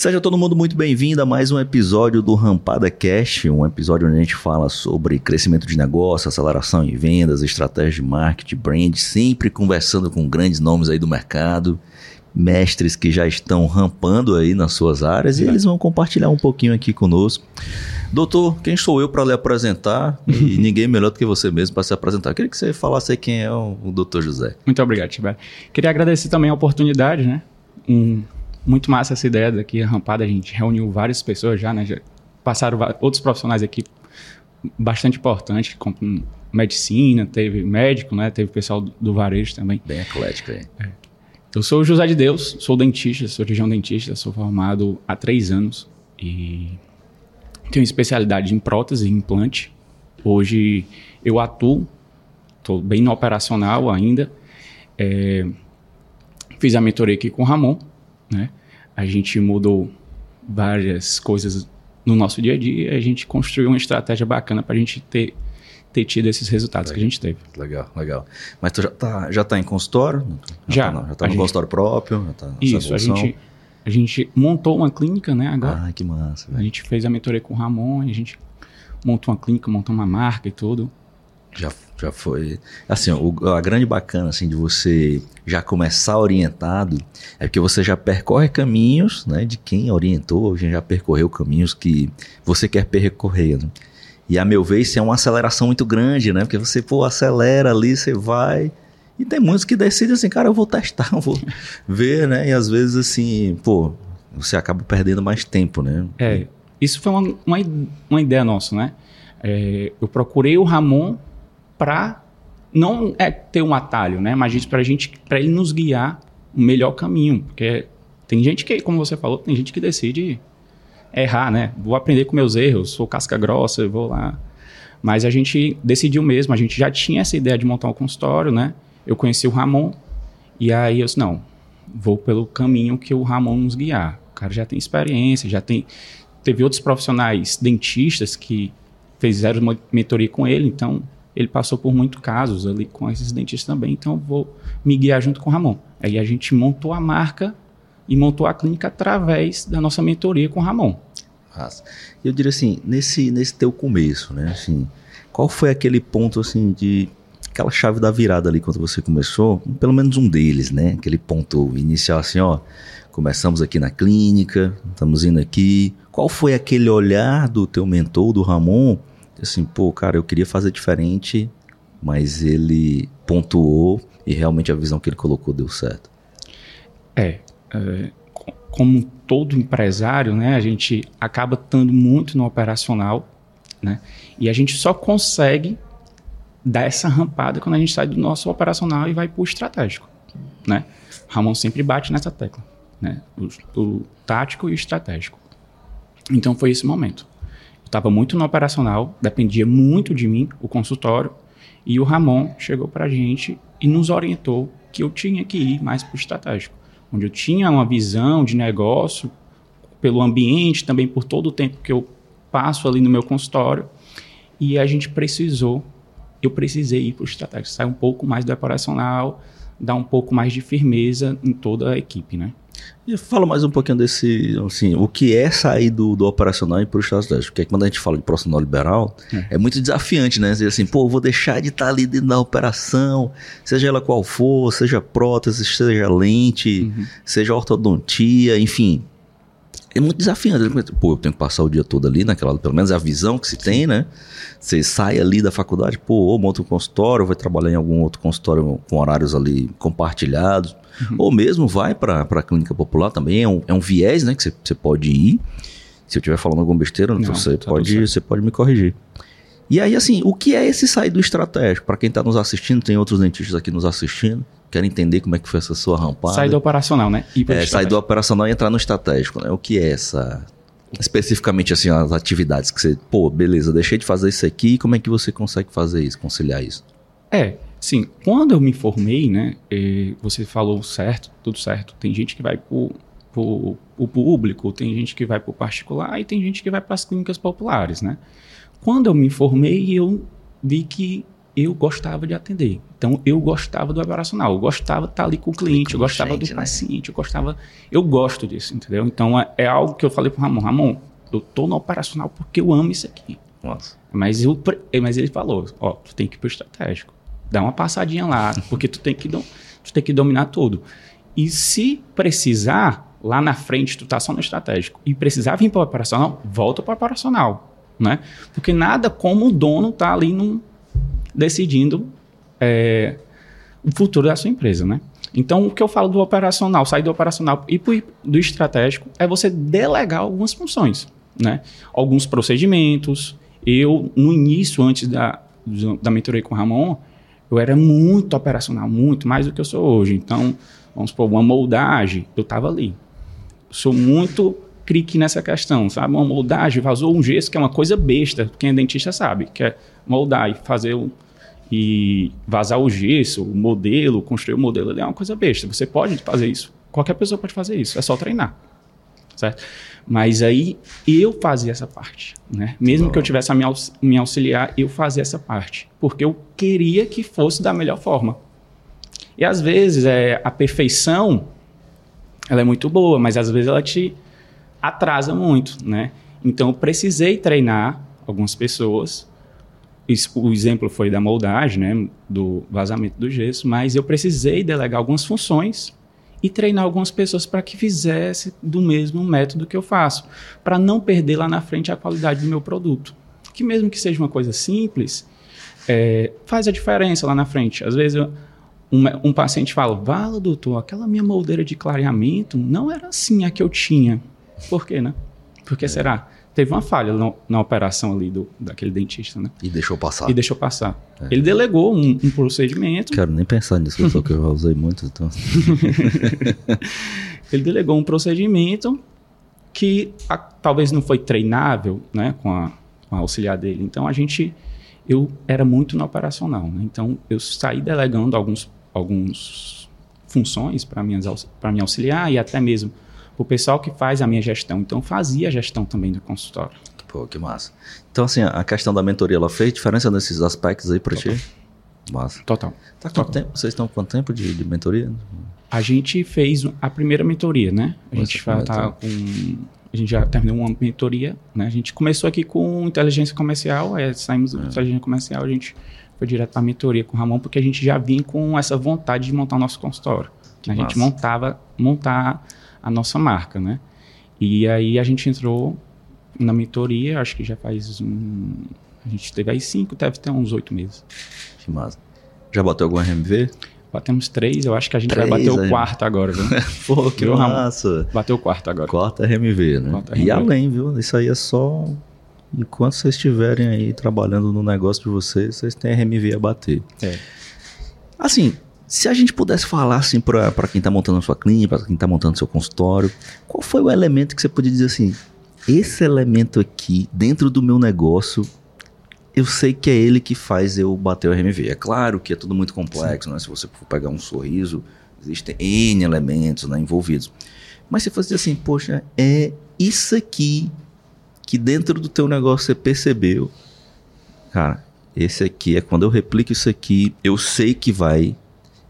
Seja todo mundo muito bem-vindo a mais um episódio do Rampada Cash, um episódio onde a gente fala sobre crescimento de negócio, aceleração em vendas, estratégia de marketing, brand, sempre conversando com grandes nomes aí do mercado, mestres que já estão rampando aí nas suas áreas e eles vão compartilhar um pouquinho aqui conosco. Doutor, quem sou eu para lhe apresentar? E ninguém melhor do que você mesmo para se apresentar. Eu queria que você falasse aí quem é o, o doutor José. Muito obrigado, Tibério. Queria agradecer também a oportunidade, né? Um, muito massa essa ideia daqui, a rampada, a gente reuniu várias pessoas já, né? Já passaram outros profissionais aqui bastante importantes, como medicina, teve médico, né? Teve pessoal do, do varejo também. Bem eclético aí. É. Eu sou o José de Deus, sou dentista, sou região dentista, sou formado há três anos e tenho especialidade em prótese e implante. Hoje eu atuo, estou bem no operacional ainda. É, fiz a mentoria aqui com o Ramon, né? A gente mudou várias coisas no nosso dia a dia e a gente construiu uma estratégia bacana para a gente ter, ter tido esses resultados legal. que a gente teve. Legal, legal. Mas tu já está já tá em consultório? Já. Já está tá no gente, consultório próprio? Já tá isso, a gente a gente montou uma clínica, né, agora. Ah, que massa. A gente fez a mentoria com o Ramon, a gente montou uma clínica, montou uma marca e tudo. Já, já foi. Assim, o, a grande bacana assim, de você já começar orientado é porque você já percorre caminhos né, de quem orientou, gente já percorreu caminhos que você quer percorrer. Né? E a meu ver, isso é uma aceleração muito grande, né? Porque você, pô, acelera ali, você vai e tem muitos que decidem assim, cara, eu vou testar, eu vou ver, né? E às vezes assim, pô, você acaba perdendo mais tempo, né? É, isso foi uma, uma, uma ideia nossa, né? É, eu procurei o Ramon para não é ter um atalho, né? Mas para gente, para ele nos guiar o melhor caminho, porque tem gente que, como você falou, tem gente que decide errar, né? Vou aprender com meus erros, sou casca grossa, vou lá. Mas a gente decidiu mesmo, a gente já tinha essa ideia de montar um consultório, né? eu conheci o Ramon e aí eu disse, não, vou pelo caminho que o Ramon nos guiar. O cara já tem experiência, já tem... Teve outros profissionais dentistas que fizeram uma mentoria com ele, então ele passou por muitos casos ali com esses dentistas também, então vou me guiar junto com o Ramon. Aí a gente montou a marca e montou a clínica através da nossa mentoria com o Ramon. Eu diria assim, nesse, nesse teu começo, né, assim, qual foi aquele ponto assim de aquela chave da virada ali quando você começou, pelo menos um deles, né? Aquele ponto inicial assim, ó, começamos aqui na clínica, estamos indo aqui. Qual foi aquele olhar do teu mentor, do Ramon? Assim, pô, cara, eu queria fazer diferente, mas ele pontuou e realmente a visão que ele colocou deu certo. É, é como todo empresário, né, a gente acaba estando muito no operacional, né? E a gente só consegue dar essa rampada quando a gente sai do nosso operacional e vai para o estratégico, né? Ramon sempre bate nessa tecla, né? O, o tático e o estratégico. Então foi esse momento. Estava muito no operacional, dependia muito de mim, o consultório, e o Ramon chegou para a gente e nos orientou que eu tinha que ir mais para o estratégico, onde eu tinha uma visão de negócio pelo ambiente, também por todo o tempo que eu passo ali no meu consultório, e a gente precisou eu precisei ir para o estratégico, sair um pouco mais do operacional, dar um pouco mais de firmeza em toda a equipe, né? E fala mais um pouquinho desse, assim, o que é sair do, do operacional e para o estratégico? Porque quando a gente fala de profissional liberal, é, é muito desafiante, né? Dizer assim, pô, vou deixar de estar ali dentro da operação, seja ela qual for, seja prótese, seja lente, uhum. seja ortodontia, enfim. É muito desafiante. Pô, eu tenho que passar o dia todo ali naquela, pelo menos é a visão que se tem, né? Você sai ali da faculdade, pô, ou monta um consultório, vai trabalhar em algum outro consultório com horários ali compartilhados, uhum. ou mesmo vai para a clínica popular também, é um, é um viés, né, que você pode ir. Se eu estiver falando alguma besteira, Não, você, tá pode, você pode me corrigir. E aí, assim, o que é esse sair do estratégico? Para quem está nos assistindo, tem outros dentistas aqui nos assistindo, querem entender como é que foi essa sua rampada. Sair do operacional, né? É, sair do operacional e entrar no estratégico, né? O que é essa especificamente assim as atividades que você, pô, beleza, deixei de fazer isso aqui, como é que você consegue fazer isso, conciliar isso? É, sim, quando eu me formei, né, você falou certo, tudo certo. Tem gente que vai pro, pro público, tem gente que vai pro particular e tem gente que vai para as clínicas populares, né? Quando eu me formei, eu vi que eu gostava de atender. Então, eu gostava do operacional, eu gostava de estar ali com o cliente, eu gostava gente, do né? paciente, eu gostava. Eu gosto disso, entendeu? Então, é, é algo que eu falei pro Ramon: Ramon, eu tô no operacional porque eu amo isso aqui. Nossa. Mas, eu, mas ele falou: ó, tu tem que ir pro estratégico. Dá uma passadinha lá, porque tu tem que, dom- tu tem que dominar tudo. E se precisar, lá na frente, tu tá só no estratégico e precisar vir para o operacional, volta para o operacional, né? Porque nada como o dono tá ali num, decidindo é, o futuro da sua empresa, né? Então, o que eu falo do operacional, sair do operacional e do estratégico, é você delegar algumas funções, né? Alguns procedimentos. Eu, no início, antes da, da mentoria com o Ramon, eu era muito operacional, muito mais do que eu sou hoje. Então, vamos supor, uma moldagem, eu estava ali. Sou muito crique nessa questão, sabe? Uma moldagem, vazou um gesso, que é uma coisa besta, quem é dentista sabe, que é moldar e fazer e vazar o gesso, o modelo, construir o modelo, é uma coisa besta. Você pode fazer isso. Qualquer pessoa pode fazer isso, é só treinar. Certo? Mas aí eu fazia essa parte, né? Mesmo Bom. que eu tivesse a me, aux- me auxiliar, eu fazia essa parte, porque eu queria que fosse da melhor forma. E às vezes é, a perfeição ela é muito boa, mas às vezes ela te atrasa muito, né? Então eu precisei treinar algumas pessoas. O exemplo foi da moldagem, né? Do vazamento do gesso, mas eu precisei delegar algumas funções e treinar algumas pessoas para que fizesse do mesmo método que eu faço, para não perder lá na frente a qualidade do meu produto. Que mesmo que seja uma coisa simples, é, faz a diferença lá na frente. Às vezes eu- um, um paciente fala, Vala, doutor, aquela minha moldeira de clareamento não era assim a que eu tinha. Por quê, né? Por que será? Teve uma falha no- na operação ali do, daquele dentista, né? E deixou passar. E deixou passar. Ele delegou um, um procedimento, Quero nem pensar nisso, só que eu já usei muito. Então... ele delegou um procedimento que a- talvez não foi treinável, né, com a, com a auxiliar dele. Então a gente, eu era muito no operacional, né? Então eu saí delegando alguns, alguns funções para me auxiliar e até mesmo o pessoal que faz a minha gestão. Então fazia a gestão também do consultório. Pô, que massa. Então, assim, a questão da mentoria, ela fez diferença nesses aspectos aí pra ti? Massa. Total. Tá quanto tempo? Vocês estão com quanto tempo de, de mentoria? A gente fez a primeira mentoria, né? A gente já tá com. A gente já terminou uma mentoria, né? A gente começou aqui com inteligência comercial, aí saímos É. da inteligência comercial, a gente foi direto para a mentoria com o Ramon, porque a gente já vinha com essa vontade de montar o nosso consultório. Que a gente massa. montava, montar a nossa marca, né? E aí a gente entrou na mentoria, acho que já faz um. A gente teve aí cinco, deve ter uns oito meses. Que massa. Já bateu algum RMV? Batemos três, eu acho que a gente Três vai bater o quarto agora, viu? Pô, que massa. Bateu o quarto agora. Quarta RMV, né? Quarta E RMV. além, viu? Isso aí é só. Enquanto vocês estiverem aí trabalhando no negócio de vocês, vocês têm RMV a bater. É. Assim, se a gente pudesse falar assim pra, pra quem tá montando a sua clínica, pra quem tá montando seu consultório, qual foi o elemento que você podia dizer assim? Esse elemento aqui, dentro do meu negócio, eu sei que é ele que faz eu bater o RMV. É claro que é tudo muito complexo, né? Se você for pegar um sorriso, existem N elementos né, envolvidos. Mas se fosse assim, poxa, é isso aqui que dentro do teu negócio você percebeu. Cara, esse aqui é quando eu replico isso aqui, eu sei que vai.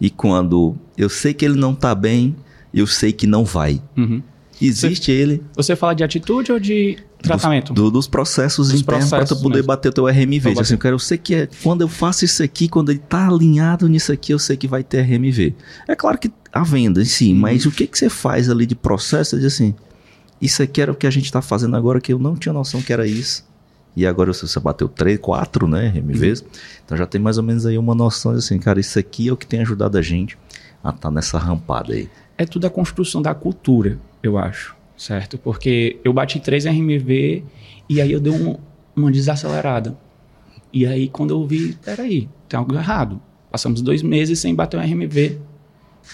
E quando eu sei que ele não tá bem, eu sei que não vai. Uhum. Existe ele Você fala de atitude ou de tratamento? do- dos processos Dos internos para tu poder mesmo. bater o teu RMV. Tipo Assim, cara, eu sei que é, quando eu faço isso aqui, quando ele tá alinhado nisso aqui, eu sei que vai ter RMV. É claro que a venda em si, Uhum. mas o que que você faz ali de processo? Você diz assim, isso aqui era o que a gente tá fazendo agora, que eu não tinha noção que era isso. E agora você bateu 3, 4, né, RMVs. Então já tem mais ou menos aí uma noção de assim, cara, isso aqui é o que tem ajudado a gente a estar nessa rampada aí. É tudo a construção da cultura, eu acho, certo? Porque eu bati 3 RMV e aí eu dei um- uma desacelerada. E aí quando eu vi, peraí, tem algo errado. Passamos dois meses sem bater um RMV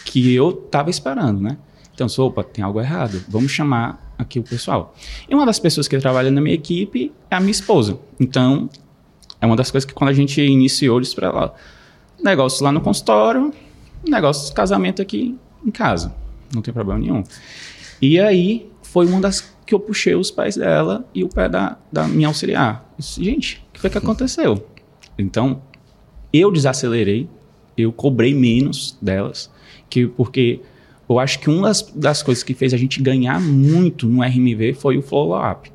que eu tava esperando, né? Então, sou, opa, tem algo errado. Vamos chamar aqui o pessoal. E uma das pessoas que trabalha na minha equipe é a minha esposa. Então, é uma das coisas que quando a gente iniciou, disse pra ela, negócio lá no consultório, negócio de casamento aqui em casa. Não tem problema nenhum. E aí, foi uma das que eu puxei os pés dela e o pé da, da minha auxiliar. Disse, gente, o que foi que aconteceu? Então, eu desacelerei, eu cobrei menos delas, que porque eu acho que uma das, das coisas que fez a gente ganhar muito no RMV foi o follow-up.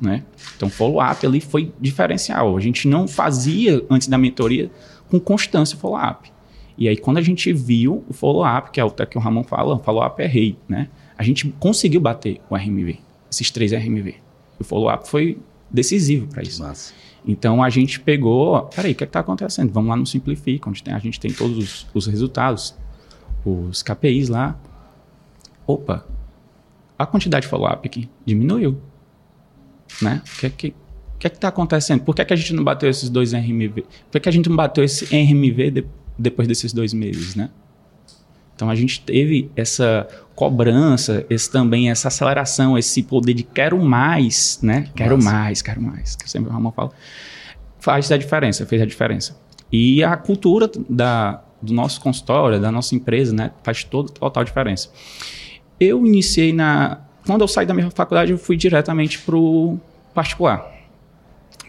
Né? Então, follow-up ali foi diferencial. A gente não fazia, antes da mentoria, com constância follow-up. E aí, quando a gente viu o follow-up, que é o que o Ramon fala, follow-up é rei, né? A gente conseguiu bater o RMV, esses três RMV. O follow-up foi decisivo para isso. Massa. Então a gente pegou, peraí, o que é está acontecendo? Vamos lá no Simplifica, onde tem, a gente tem todos os, os resultados, os KPIs lá. Opa, a quantidade de follow-up aqui diminuiu. Né? O que é que que é está acontecendo? Por que, é que a gente não bateu esses dois RMV? Por que, é que a gente não bateu esse RMV de, depois desses dois meses, né? Então a gente teve essa cobrança, esse também essa aceleração, esse poder de quero mais, né? Quero Nossa. mais, quero mais, que sempre o Ramon fala. Faz a diferença, fez a diferença. E a cultura da, do nosso consultório, da nossa empresa, né? Faz toda total diferença. Eu iniciei na. Quando eu saí da minha faculdade, eu fui diretamente para o particular.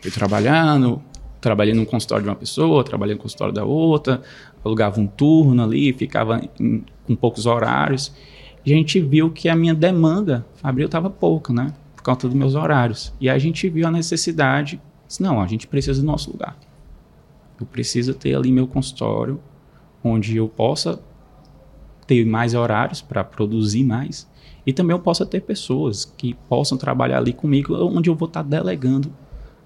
Fui trabalhando, trabalhei num consultório de uma pessoa, trabalhei no consultório da outra, alugava um turno ali, ficava em, com poucos horários. E a gente viu que a minha demanda, Abril, estava pouca, né? Por conta dos meus horários. E a gente viu a necessidade, disse, não, a gente precisa do nosso lugar. Eu preciso ter ali meu consultório, onde eu possa ter mais horários para produzir mais e também eu possa ter pessoas que possam trabalhar ali comigo, onde eu vou estar tá delegando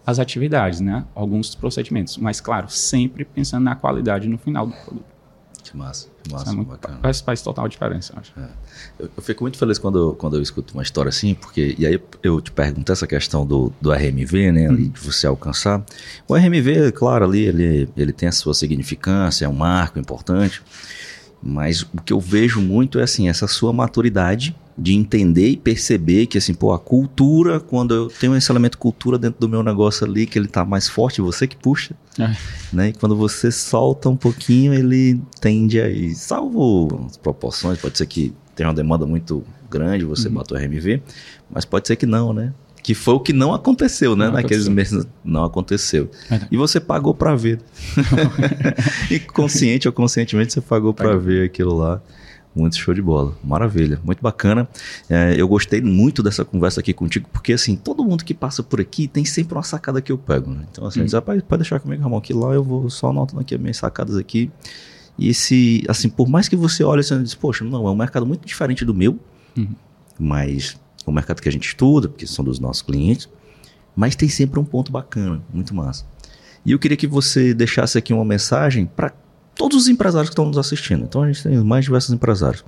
as atividades, né? Alguns procedimentos. Mas, claro, sempre pensando na qualidade no final do produto. Que massa, que massa, é muito, bacana. Faz, faz total diferença, eu acho. É. Eu, eu, fico muito feliz quando, quando eu escuto uma história assim, porque, e aí eu te pergunto essa questão do, do RMV, né, ali, uhum. de você alcançar. O RMV, claro, ali, ele, ele tem a sua significância, é um marco importante, mas o que eu vejo muito é assim, essa sua maturidade de entender e perceber que assim, pô, a cultura, quando eu tenho esse elemento cultura dentro do meu negócio ali, que ele tá mais forte, você que puxa, é. né? E quando você solta um pouquinho, ele tende a ir, salvo as proporções, pode ser que tenha uma demanda muito grande, você uhum. o RMV, mas pode ser que não, né? Que foi o que não aconteceu, né? Não Naqueles aconteceu. meses não aconteceu. É. E você pagou para ver. e consciente ou conscientemente você pagou para ver aquilo lá. Muito show de bola. Maravilha. Muito bacana. É, eu gostei muito dessa conversa aqui contigo, porque assim, todo mundo que passa por aqui tem sempre uma sacada que eu pego. Né? Então, assim, hum. diz, pode deixar comigo, Ramon, que lá eu vou só anotando aqui as minhas sacadas aqui. E se, assim, por mais que você olhe, você diz, poxa, não, é um mercado muito diferente do meu, uhum. mas o mercado que a gente estuda, porque são dos nossos clientes, mas tem sempre um ponto bacana, muito massa. E eu queria que você deixasse aqui uma mensagem para todos os empresários que estão nos assistindo. Então a gente tem mais diversos empresários.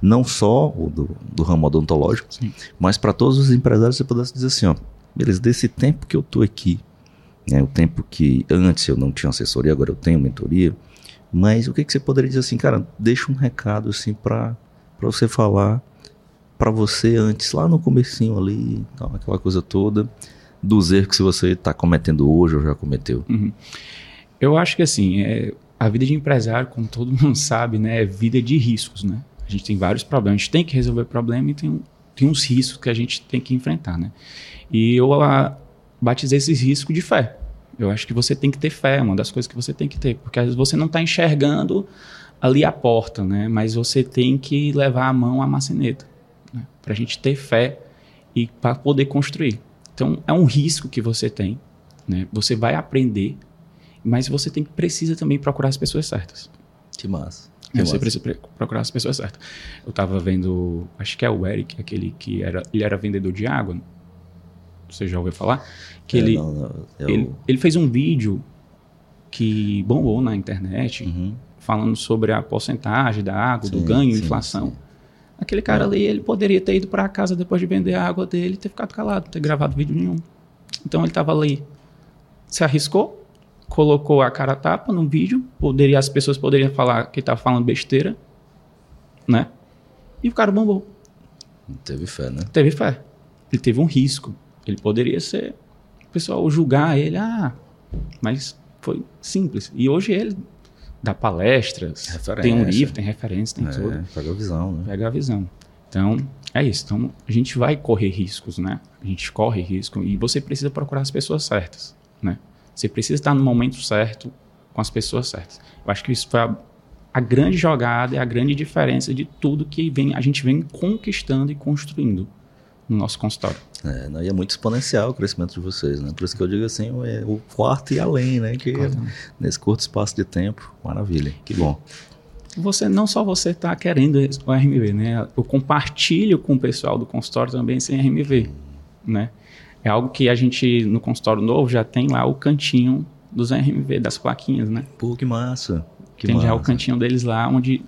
Não só o do, do ramo odontológico, Sim. mas para todos os empresários você pudesse dizer assim, ó, beleza, desse tempo que eu tô aqui, né, o tempo que antes eu não tinha assessoria, agora eu tenho mentoria, mas o que, que você poderia dizer assim, cara, deixa um recado assim para você falar para você antes, lá no comecinho ali, tal, aquela coisa toda, dos erros que você está cometendo hoje ou já cometeu? Uhum. Eu acho que assim, é, a vida de empresário, como todo mundo sabe, né, é vida de riscos, né? A gente tem vários problemas, a gente tem que resolver problema e tem, tem uns riscos que a gente tem que enfrentar, né? E eu a, batizei esses riscos de fé. Eu acho que você tem que ter fé, é uma das coisas que você tem que ter, porque às vezes você não está enxergando ali a porta, né? Mas você tem que levar a mão à maçaneta, né? para a gente ter fé e para poder construir. Então é um risco que você tem, né? Você vai aprender mas você tem, precisa também procurar as pessoas certas. Que massa. Que você massa. precisa procurar as pessoas certas. Eu estava vendo, acho que é o Eric, aquele que era, ele era vendedor de água. Você já ouviu falar? Que é, ele, não, não, eu... ele, ele fez um vídeo que bombou na internet, uhum. falando sobre a porcentagem da água, sim, do ganho e inflação. Sim. Aquele cara é. ali, ele poderia ter ido para casa depois de vender a água dele e ter ficado calado, não ter gravado vídeo nenhum. Então ele estava ali, se arriscou, colocou a cara tapa no vídeo, poderia, as pessoas poderiam falar que estava falando besteira, né? E o cara bombou. Teve fé, né? Teve fé. Ele teve um risco. Ele poderia ser. O pessoal julgar ele, ah, mas foi simples. E hoje ele dá palestras, referência. tem um livro, tem referência, tem é, tudo. Pega a visão, né? Pega a visão. Então, é isso. Então, a gente vai correr riscos, né? A gente corre risco e você precisa procurar as pessoas certas, né? Você precisa estar no momento certo, com as pessoas certas. Eu acho que isso foi a, a grande jogada e a grande diferença de tudo que vem, a gente vem conquistando e construindo no nosso consultório. É, não, e é muito exponencial o crescimento de vocês, né? Por isso que eu digo assim, é o quarto e além, né? Que é, nesse curto espaço de tempo, maravilha. Que bom. Você não só você está querendo o RMV, né? Eu compartilho com o pessoal do consultório também sem RMV, né? É algo que a gente no consultório novo já tem lá o cantinho dos RMV, das plaquinhas, né? Pô, que massa. Que tem massa. já o cantinho deles lá onde,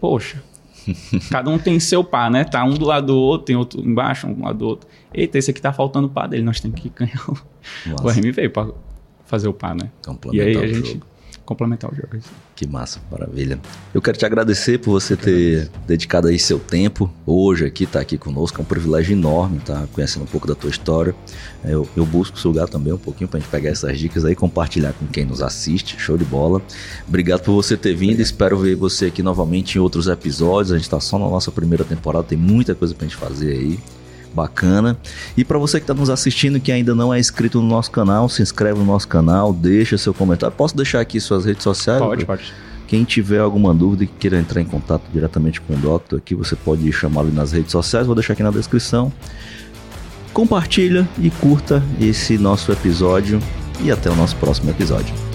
poxa, Cada um tem seu par, né? Tá um do lado do outro, tem outro embaixo, um do lado do outro. Eita, esse aqui tá faltando o par dele. Nós temos que ganhar o, o RMV para fazer o par, né? E aí a gente jogo. Complementar o jogo. Que massa, maravilha. Eu quero te agradecer por você ter dedicado aí seu tempo hoje aqui, tá aqui conosco. É um privilégio enorme estar tá conhecendo um pouco da tua história. Eu, eu busco sugar também um pouquinho pra gente pegar essas dicas aí compartilhar com quem nos assiste. Show de bola. Obrigado por você ter vindo. Espero ver você aqui novamente em outros episódios. A gente tá só na nossa primeira temporada, tem muita coisa pra gente fazer aí bacana. E para você que está nos assistindo que ainda não é inscrito no nosso canal, se inscreve no nosso canal, deixa seu comentário. Posso deixar aqui suas redes sociais? Pode, pode. Quem tiver alguma dúvida e queira entrar em contato diretamente com o Doctor aqui, você pode chamá-lo nas redes sociais, vou deixar aqui na descrição. Compartilha e curta esse nosso episódio e até o nosso próximo episódio.